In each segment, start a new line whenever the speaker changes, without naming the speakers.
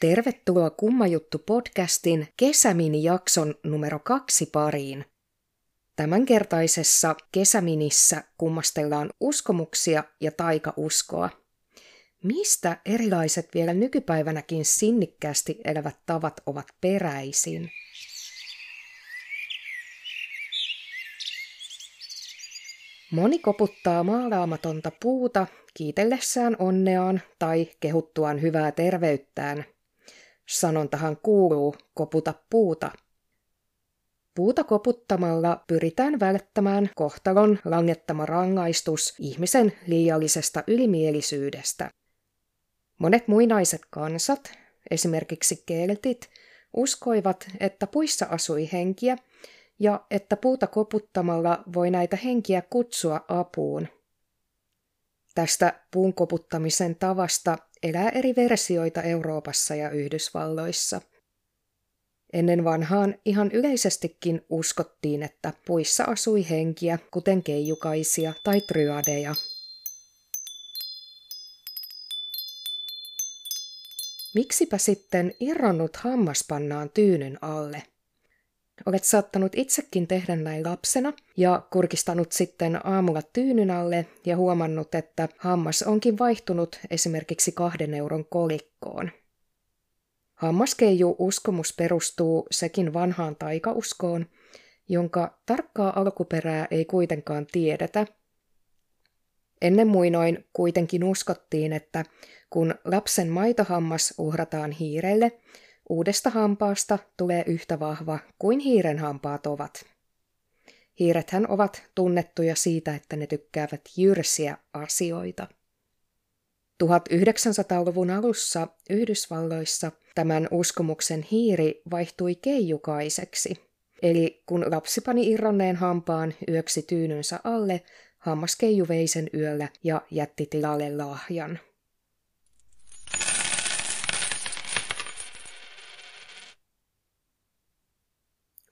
Tervetuloa Kummajuttu podcastin kesämini-jakson numero kaksi pariin. Tämänkertaisessa kesäminissä kummastellaan uskomuksia ja taikauskoa. Mistä erilaiset vielä nykypäivänäkin sinnikkäästi elävät tavat ovat peräisin? Moni koputtaa maalaamatonta puuta kiitellessään onneaan tai kehuttuaan hyvää terveyttään – Sanontahan kuuluu koputa puuta. Puuta koputtamalla pyritään välttämään kohtalon langettama rangaistus ihmisen liiallisesta ylimielisyydestä. Monet muinaiset kansat, esimerkiksi keltit, uskoivat, että puissa asui henkiä ja että puuta koputtamalla voi näitä henkiä kutsua apuun. Tästä puun koputtamisen tavasta elää eri versioita Euroopassa ja Yhdysvalloissa. Ennen vanhaan ihan yleisestikin uskottiin, että puissa asui henkiä, kuten keijukaisia tai tryadeja. Miksipä sitten irronnut hammas pannaan tyynyn alle – Olet saattanut itsekin tehdä näin lapsena ja kurkistanut sitten aamulla tyynyn alle ja huomannut, että hammas onkin vaihtunut esimerkiksi kahden euron kolikkoon. Hammaskeiju uskomus perustuu sekin vanhaan taikauskoon, jonka tarkkaa alkuperää ei kuitenkaan tiedetä. Ennen muinoin kuitenkin uskottiin, että kun lapsen maitohammas uhrataan hiirelle, Uudesta hampaasta tulee yhtä vahva kuin hiiren hampaat ovat. Hiirethän ovat tunnettuja siitä, että ne tykkäävät jyrsiä asioita. 1900-luvun alussa Yhdysvalloissa tämän uskomuksen hiiri vaihtui keijukaiseksi. Eli kun lapsi pani irronneen hampaan yöksi tyynynsä alle, hammaskeiju vei sen yöllä ja jätti tilalle lahjan.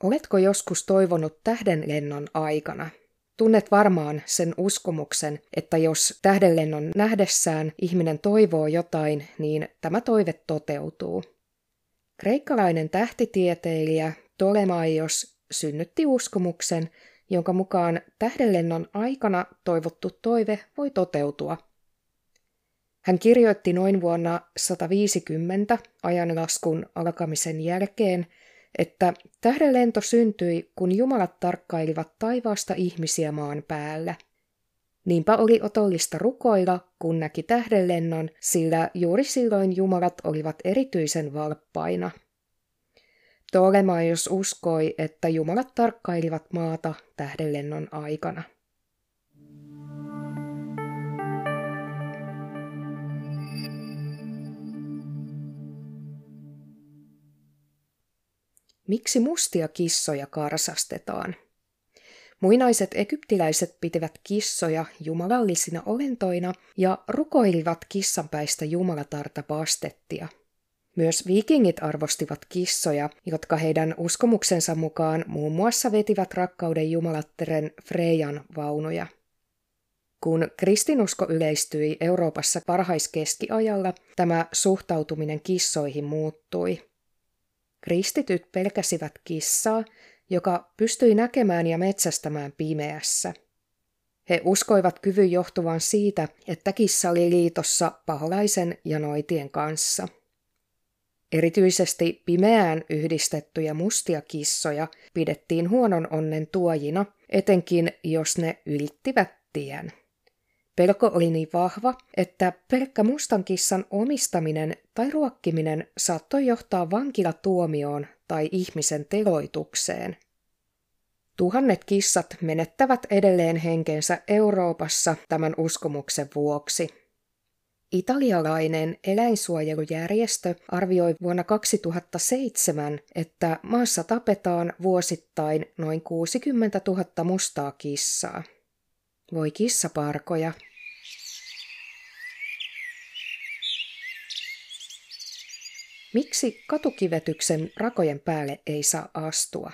Oletko joskus toivonut tähdenlennon aikana? Tunnet varmaan sen uskomuksen, että jos tähdenlennon nähdessään ihminen toivoo jotain, niin tämä toive toteutuu. Kreikkalainen tähtitieteilijä Tolemaios synnytti uskomuksen, jonka mukaan tähdenlennon aikana toivottu toive voi toteutua. Hän kirjoitti noin vuonna 150 ajanlaskun alkamisen jälkeen – että tähdenlento syntyi, kun jumalat tarkkailivat taivaasta ihmisiä maan päällä. Niinpä oli otollista rukoilla, kun näki tähdenlennon, sillä juuri silloin jumalat olivat erityisen valppaina. Tolemaios uskoi, että jumalat tarkkailivat maata tähdenlennon aikana. Miksi mustia kissoja karsastetaan? Muinaiset egyptiläiset pitivät kissoja jumalallisina olentoina ja rukoilivat kissanpäistä jumalatarta pastettia. Myös viikingit arvostivat kissoja, jotka heidän uskomuksensa mukaan muun muassa vetivät rakkauden jumalatteren Frejan vaunuja. Kun kristinusko yleistyi Euroopassa parhaiskeskiajalla, tämä suhtautuminen kissoihin muuttui. Kristityt pelkäsivät kissaa, joka pystyi näkemään ja metsästämään pimeässä. He uskoivat kyvyn johtuvan siitä, että kissa oli liitossa paholaisen ja noitien kanssa. Erityisesti pimeään yhdistettyjä mustia kissoja pidettiin huonon onnen tuojina, etenkin jos ne ylittivät tien. Pelko oli niin vahva, että pelkkä mustan kissan omistaminen tai ruokkiminen saattoi johtaa vankilatuomioon tai ihmisen teloitukseen. Tuhannet kissat menettävät edelleen henkensä Euroopassa tämän uskomuksen vuoksi. Italialainen eläinsuojelujärjestö arvioi vuonna 2007, että maassa tapetaan vuosittain noin 60 000 mustaa kissaa. Voi kissaparkoja. Miksi katukivetyksen rakojen päälle ei saa astua?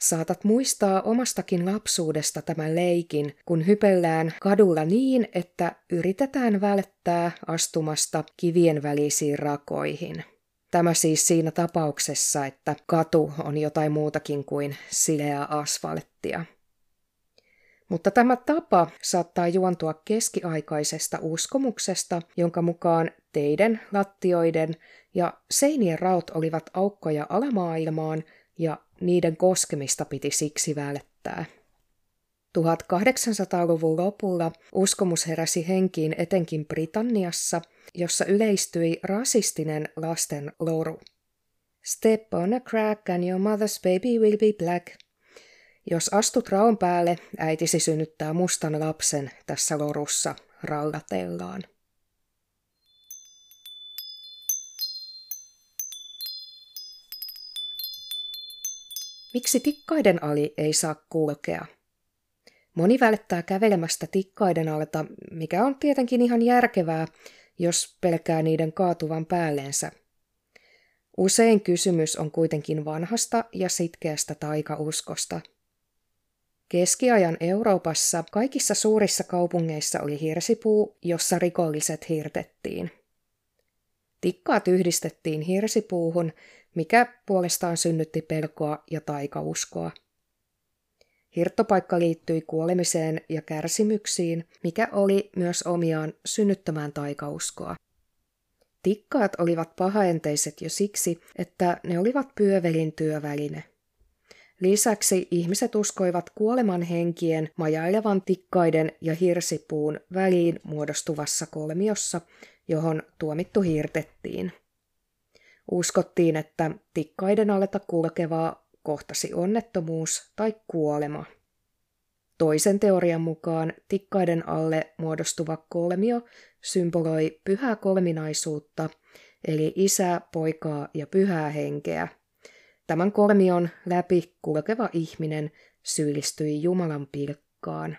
Saatat muistaa omastakin lapsuudesta tämän leikin, kun hypellään kadulla niin, että yritetään välttää astumasta kivien välisiin rakoihin. Tämä siis siinä tapauksessa, että katu on jotain muutakin kuin sileää asfalttia. Mutta tämä tapa saattaa juontua keskiaikaisesta uskomuksesta, jonka mukaan teiden, lattioiden ja seinien raut olivat aukkoja alamaailmaan ja niiden koskemista piti siksi välttää. 1800-luvun lopulla uskomus heräsi henkiin etenkin Britanniassa, jossa yleistyi rasistinen lasten loru. Step on a crack and your mother's baby will be black. Jos astut raon päälle, äitisi synnyttää mustan lapsen tässä lorussa, rallatellaan. Miksi tikkaiden ali ei saa kulkea? Moni välttää kävelemästä tikkaiden alta, mikä on tietenkin ihan järkevää, jos pelkää niiden kaatuvan päälleensä. Usein kysymys on kuitenkin vanhasta ja sitkeästä taikauskosta. Keskiajan Euroopassa kaikissa suurissa kaupungeissa oli hirsipuu, jossa rikolliset hirtettiin. Tikkaat yhdistettiin hirsipuuhun mikä puolestaan synnytti pelkoa ja taikauskoa. Hirttopaikka liittyi kuolemiseen ja kärsimyksiin, mikä oli myös omiaan synnyttämään taikauskoa. Tikkaat olivat pahaenteiset jo siksi, että ne olivat pyövelin työväline. Lisäksi ihmiset uskoivat kuoleman henkien majailevan tikkaiden ja hirsipuun väliin muodostuvassa kolmiossa, johon tuomittu hirtettiin. Uskottiin, että tikkaiden aleta kulkevaa kohtasi onnettomuus tai kuolema. Toisen teorian mukaan tikkaiden alle muodostuva kolmio symboloi pyhää kolminaisuutta, eli isää, poikaa ja pyhää henkeä. Tämän kolmion läpi kulkeva ihminen syyllistyi Jumalan pilkkaan.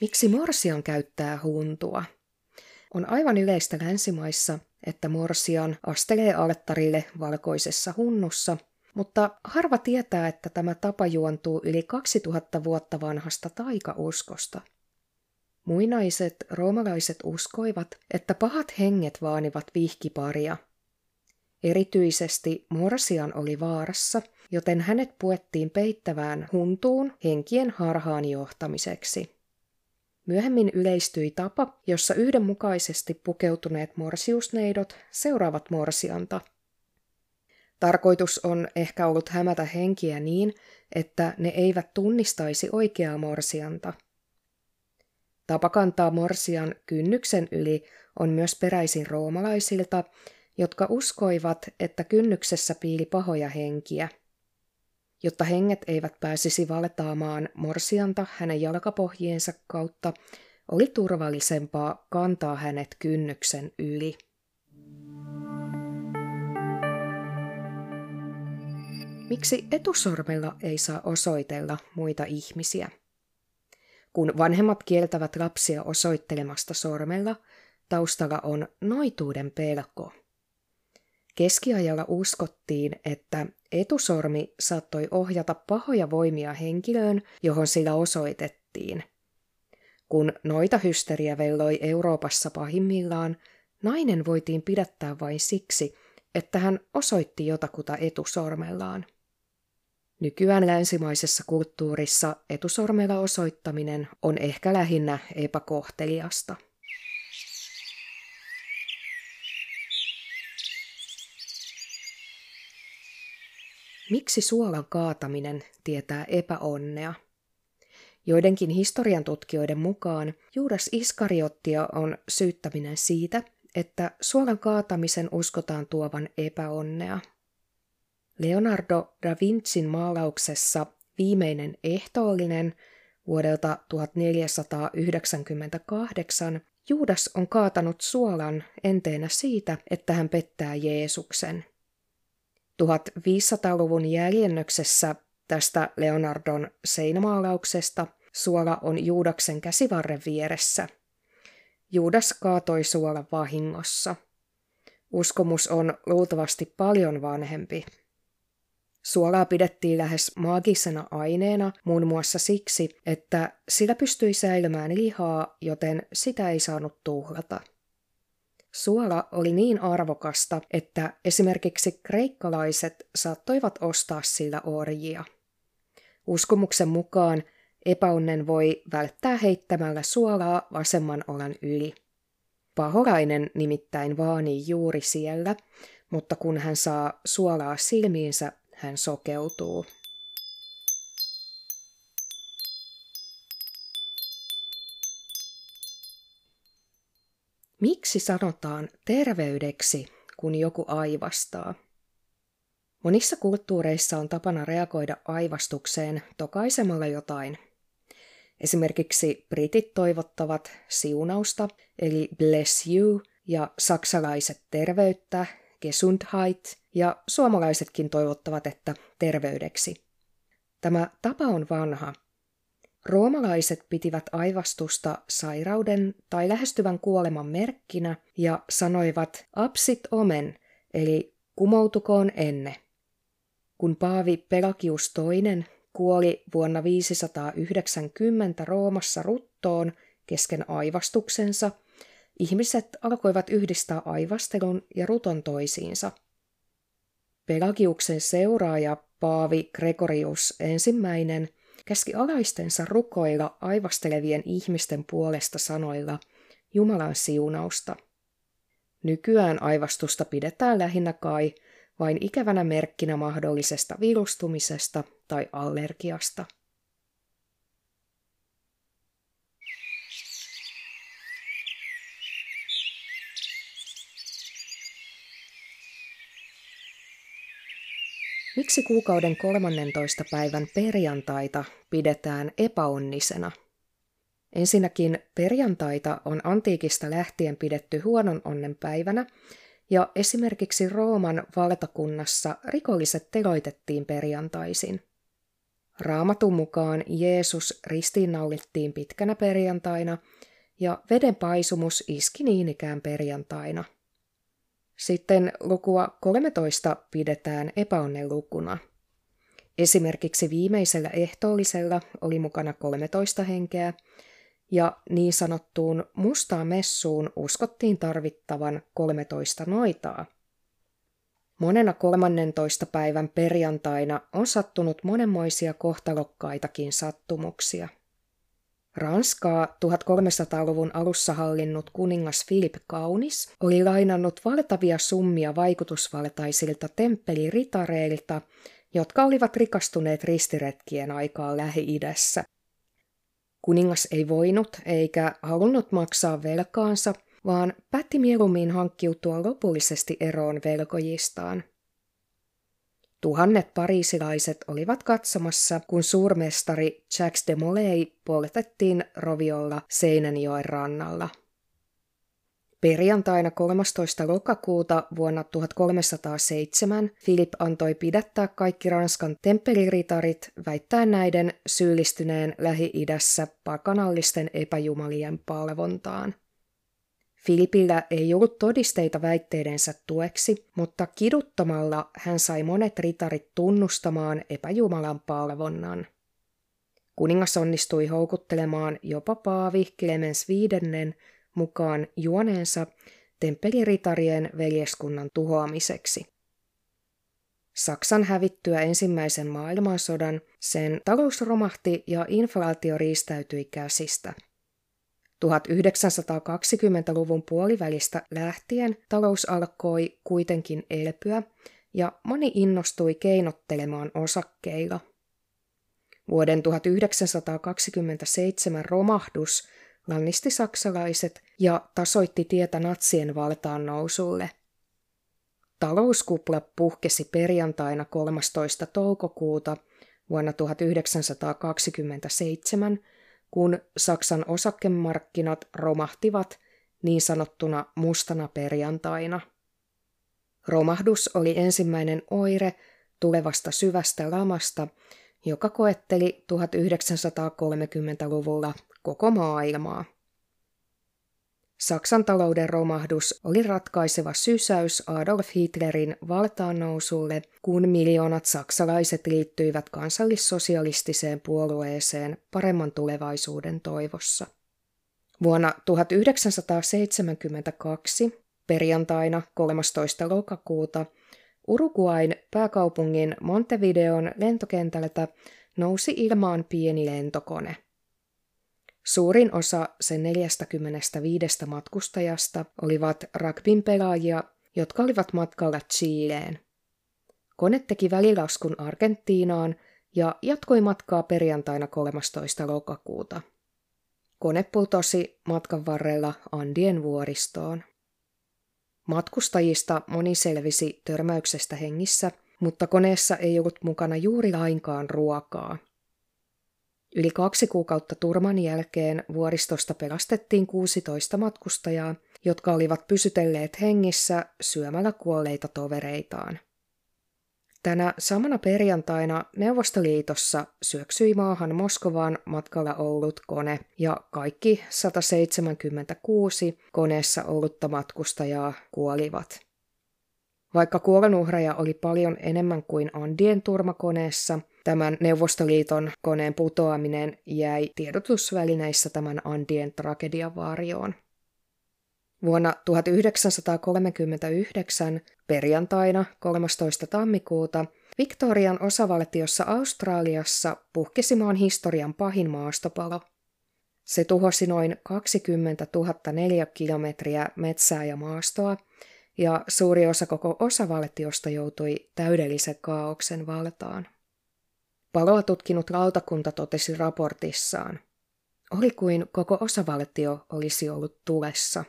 Miksi morsian käyttää huntua? On aivan yleistä länsimaissa, että morsian astelee alttarille valkoisessa hunnussa, mutta harva tietää, että tämä tapa juontuu yli 2000 vuotta vanhasta taikauskosta. Muinaiset roomalaiset uskoivat, että pahat henget vaanivat vihkiparia. Erityisesti morsian oli vaarassa, joten hänet puettiin peittävään huntuun henkien harhaan johtamiseksi. Myöhemmin yleistyi tapa, jossa yhdenmukaisesti pukeutuneet morsiusneidot seuraavat morsianta. Tarkoitus on ehkä ollut hämätä henkiä niin, että ne eivät tunnistaisi oikeaa morsianta. Tapa kantaa morsian kynnyksen yli on myös peräisin roomalaisilta, jotka uskoivat, että kynnyksessä piili pahoja henkiä – jotta henget eivät pääsisi valtaamaan morsianta hänen jalkapohjiensa kautta, oli turvallisempaa kantaa hänet kynnyksen yli. Miksi etusormella ei saa osoitella muita ihmisiä? Kun vanhemmat kieltävät lapsia osoittelemasta sormella, taustalla on noituuden pelko – Keskiajalla uskottiin, että etusormi saattoi ohjata pahoja voimia henkilöön, johon sillä osoitettiin. Kun noita hysteriä velloi Euroopassa pahimmillaan, nainen voitiin pidättää vain siksi, että hän osoitti jotakuta etusormellaan. Nykyään länsimaisessa kulttuurissa etusormella osoittaminen on ehkä lähinnä epäkohteliasta. Miksi suolan kaataminen tietää epäonnea? Joidenkin historian tutkijoiden mukaan Juudas Iskariottia on syyttäminen siitä, että suolan kaatamisen uskotaan tuovan epäonnea. Leonardo da Vincin maalauksessa Viimeinen ehtoollinen vuodelta 1498 Juudas on kaatanut suolan enteenä siitä, että hän pettää Jeesuksen – 1500-luvun jäljennöksessä tästä Leonardon seinämaalauksesta suola on Juudaksen käsivarren vieressä. Juudas kaatoi suola vahingossa. Uskomus on luultavasti paljon vanhempi. Suolaa pidettiin lähes maagisena aineena muun muassa siksi, että sillä pystyi säilymään lihaa, joten sitä ei saanut tuhlata. Suola oli niin arvokasta, että esimerkiksi kreikkalaiset saattoivat ostaa sillä orjia. Uskomuksen mukaan epäonnen voi välttää heittämällä suolaa vasemman olan yli. Paholainen nimittäin vaanii juuri siellä, mutta kun hän saa suolaa silmiinsä, hän sokeutuu. Miksi sanotaan terveydeksi, kun joku aivastaa? Monissa kulttuureissa on tapana reagoida aivastukseen tokaisemalla jotain. Esimerkiksi britit toivottavat siunausta, eli bless you, ja saksalaiset terveyttä, Gesundheit, ja suomalaisetkin toivottavat, että terveydeksi. Tämä tapa on vanha. Roomalaiset pitivät aivastusta sairauden tai lähestyvän kuoleman merkkinä ja sanoivat absit omen, eli kumoutukoon enne. Kun Paavi Pelagius II kuoli vuonna 590 Roomassa ruttoon kesken aivastuksensa – ihmiset alkoivat yhdistää aivastelun ja ruton toisiinsa. Pelagiuksen seuraaja Paavi Gregorius ensimmäinen käski alaistensa rukoilla aivastelevien ihmisten puolesta sanoilla Jumalan siunausta. Nykyään aivastusta pidetään lähinnä kai vain ikävänä merkkinä mahdollisesta virustumisesta tai allergiasta. Miksi kuukauden 13. päivän perjantaita pidetään epäonnisena? Ensinnäkin perjantaita on antiikista lähtien pidetty huonon onnen päivänä, ja esimerkiksi Rooman valtakunnassa rikolliset teloitettiin perjantaisin. Raamatun mukaan Jeesus ristiinnaulittiin pitkänä perjantaina, ja veden paisumus iski niin ikään perjantaina – sitten lukua 13 pidetään epäonnelukuna. Esimerkiksi viimeisellä ehtoollisella oli mukana 13 henkeä, ja niin sanottuun mustaan messuun uskottiin tarvittavan 13 noitaa. Monena 13. päivän perjantaina on sattunut monenmoisia kohtalokkaitakin sattumuksia. Ranskaa 1300-luvun alussa hallinnut kuningas Filip Kaunis oli lainannut valtavia summia vaikutusvaltaisilta temppeliritareilta, jotka olivat rikastuneet ristiretkien aikaa Lähi-idässä. Kuningas ei voinut eikä halunnut maksaa velkaansa, vaan päätti mieluummin hankkiutua lopullisesti eroon velkojistaan – Tuhannet pariisilaiset olivat katsomassa, kun suurmestari Jacques de Molay poltettiin roviolla Seinänjoen rannalla. Perjantaina 13. lokakuuta vuonna 1307 Filip antoi pidättää kaikki Ranskan temppeliritarit väittäen näiden syyllistyneen Lähi-idässä pakanallisten epäjumalien palvontaan. Filipillä ei ollut todisteita väitteidensä tueksi, mutta kiduttamalla hän sai monet ritarit tunnustamaan epäjumalan palvonnan. Kuningas onnistui houkuttelemaan jopa paavi Clemens V mukaan juoneensa temppeliritarien veljeskunnan tuhoamiseksi. Saksan hävittyä ensimmäisen maailmansodan sen talous romahti ja inflaatio riistäytyi käsistä – 1920-luvun puolivälistä lähtien talous alkoi kuitenkin elpyä ja moni innostui keinottelemaan osakkeilla. Vuoden 1927 romahdus lannisti saksalaiset ja tasoitti tietä natsien valtaan nousulle. Talouskupla puhkesi perjantaina 13. toukokuuta vuonna 1927 kun Saksan osakemarkkinat romahtivat niin sanottuna mustana perjantaina. Romahdus oli ensimmäinen oire tulevasta syvästä lamasta, joka koetteli 1930-luvulla koko maailmaa. Saksan talouden romahdus oli ratkaiseva sysäys Adolf Hitlerin valtaan nousulle, kun miljoonat saksalaiset liittyivät kansallissosialistiseen puolueeseen paremman tulevaisuuden toivossa. Vuonna 1972, perjantaina 13. lokakuuta, Uruguain pääkaupungin Montevideon lentokentältä nousi ilmaan pieni lentokone – Suurin osa sen 45 matkustajasta olivat rugbyn pelaajia, jotka olivat matkalla Chileen. Kone teki välilaskun Argentiinaan ja jatkoi matkaa perjantaina 13. lokakuuta. Kone putosi matkan varrella Andien vuoristoon. Matkustajista moni selvisi törmäyksestä hengissä, mutta koneessa ei ollut mukana juuri lainkaan ruokaa. Yli kaksi kuukautta turman jälkeen vuoristosta pelastettiin 16 matkustajaa, jotka olivat pysytelleet hengissä syömällä kuolleita tovereitaan. Tänä samana perjantaina Neuvostoliitossa syöksyi maahan Moskovaan matkalla ollut kone ja kaikki 176 koneessa ollutta matkustajaa kuolivat. Vaikka kuolonuhreja oli paljon enemmän kuin Andien turmakoneessa, tämän Neuvostoliiton koneen putoaminen jäi tiedotusvälineissä tämän Andien tragedian varjoon. Vuonna 1939 perjantaina 13. tammikuuta Victorian osavaltiossa Australiassa puhkesi maan historian pahin maastopalo. Se tuhosi noin 20 000 neliökilometriä metsää ja maastoa, ja suuri osa koko osavaltiosta joutui täydellisen kaauksen valtaan. Paloa tutkinut lautakunta totesi raportissaan. Oli kuin koko osavaltio olisi ollut tulessa.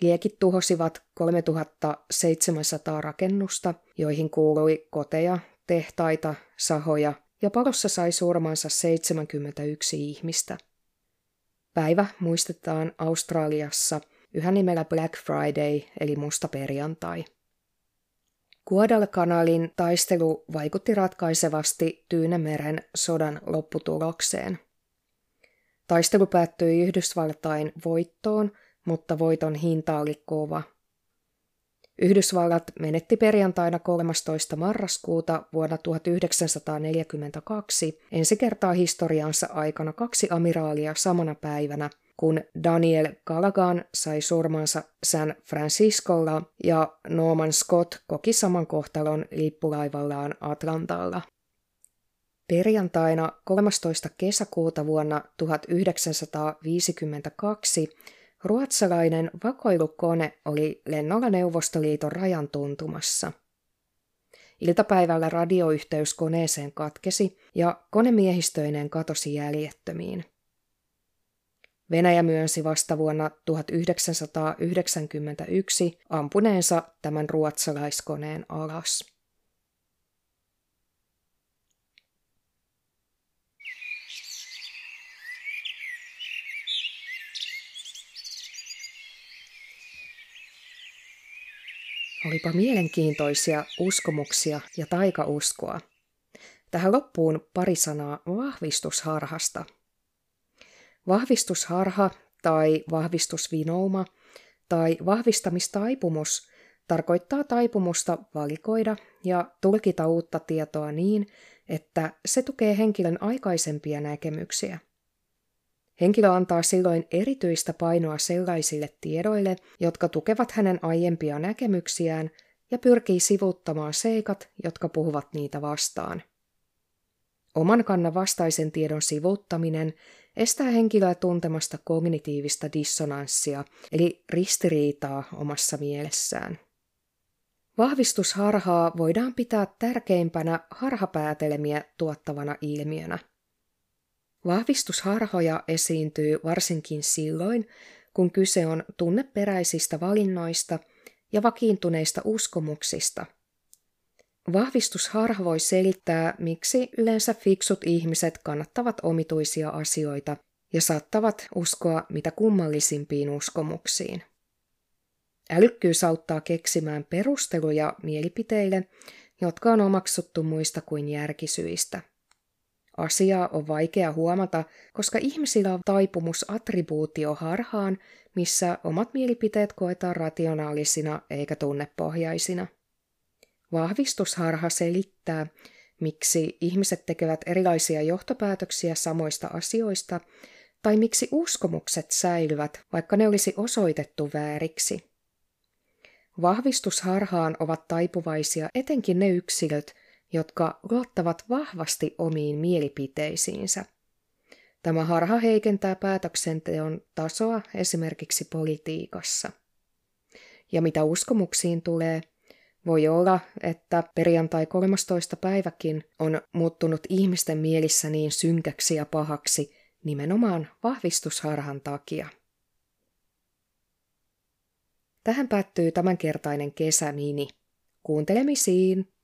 Liekit tuhosivat 3700 rakennusta, joihin kuului koteja, tehtaita, sahoja ja palossa sai surmansa 71 ihmistä. Päivä muistetaan Australiassa yhä nimellä Black Friday eli musta perjantai. Guadalcanalin taistelu vaikutti ratkaisevasti Tyynemeren sodan lopputulokseen. Taistelu päättyi Yhdysvaltain voittoon, mutta voiton hinta oli kova. Yhdysvallat menetti perjantaina 13. marraskuuta vuonna 1942 ensi kertaa historiansa aikana kaksi amiraalia samana päivänä – kun Daniel Gallaghan sai surmansa San Franciscolla ja Norman Scott koki saman kohtalon lippulaivallaan Atlantalla. Perjantaina 13. kesäkuuta vuonna 1952 ruotsalainen vakoilukone oli lennolla Neuvostoliiton rajan tuntumassa. Iltapäivällä radioyhteys koneeseen katkesi ja konemiehistöinen katosi jäljettömiin. Venäjä myönsi vasta vuonna 1991 ampuneensa tämän ruotsalaiskoneen alas. Olipa mielenkiintoisia uskomuksia ja taikauskoa. Tähän loppuun pari sanaa vahvistusharhasta – Vahvistusharha tai vahvistusvinouma tai vahvistamistaipumus tarkoittaa taipumusta valikoida ja tulkita uutta tietoa niin, että se tukee henkilön aikaisempia näkemyksiä. Henkilö antaa silloin erityistä painoa sellaisille tiedoille, jotka tukevat hänen aiempia näkemyksiään ja pyrkii sivuttamaan seikat, jotka puhuvat niitä vastaan. Oman kannan vastaisen tiedon sivuttaminen estää henkilöä tuntemasta kognitiivista dissonanssia, eli ristiriitaa omassa mielessään. Vahvistusharhaa voidaan pitää tärkeimpänä harhapäätelmiä tuottavana ilmiönä. Vahvistusharhoja esiintyy varsinkin silloin, kun kyse on tunneperäisistä valinnoista ja vakiintuneista uskomuksista – Vahvistusharha voi selittää, miksi yleensä fiksut ihmiset kannattavat omituisia asioita ja saattavat uskoa mitä kummallisimpiin uskomuksiin. Älykkyys auttaa keksimään perusteluja mielipiteille, jotka on omaksuttu muista kuin järkisyistä. Asiaa on vaikea huomata, koska ihmisillä on taipumus attribuutioharhaan, missä omat mielipiteet koetaan rationaalisina eikä tunnepohjaisina. Vahvistusharha selittää, miksi ihmiset tekevät erilaisia johtopäätöksiä samoista asioista, tai miksi uskomukset säilyvät, vaikka ne olisi osoitettu vääriksi. Vahvistusharhaan ovat taipuvaisia etenkin ne yksilöt, jotka luottavat vahvasti omiin mielipiteisiinsä. Tämä harha heikentää päätöksenteon tasoa esimerkiksi politiikassa. Ja mitä uskomuksiin tulee, voi olla, että perjantai 13. päiväkin on muuttunut ihmisten mielissä niin synkäksi ja pahaksi nimenomaan vahvistusharhan takia. Tähän päättyy tämänkertainen kesämini. Kuuntelemisiin!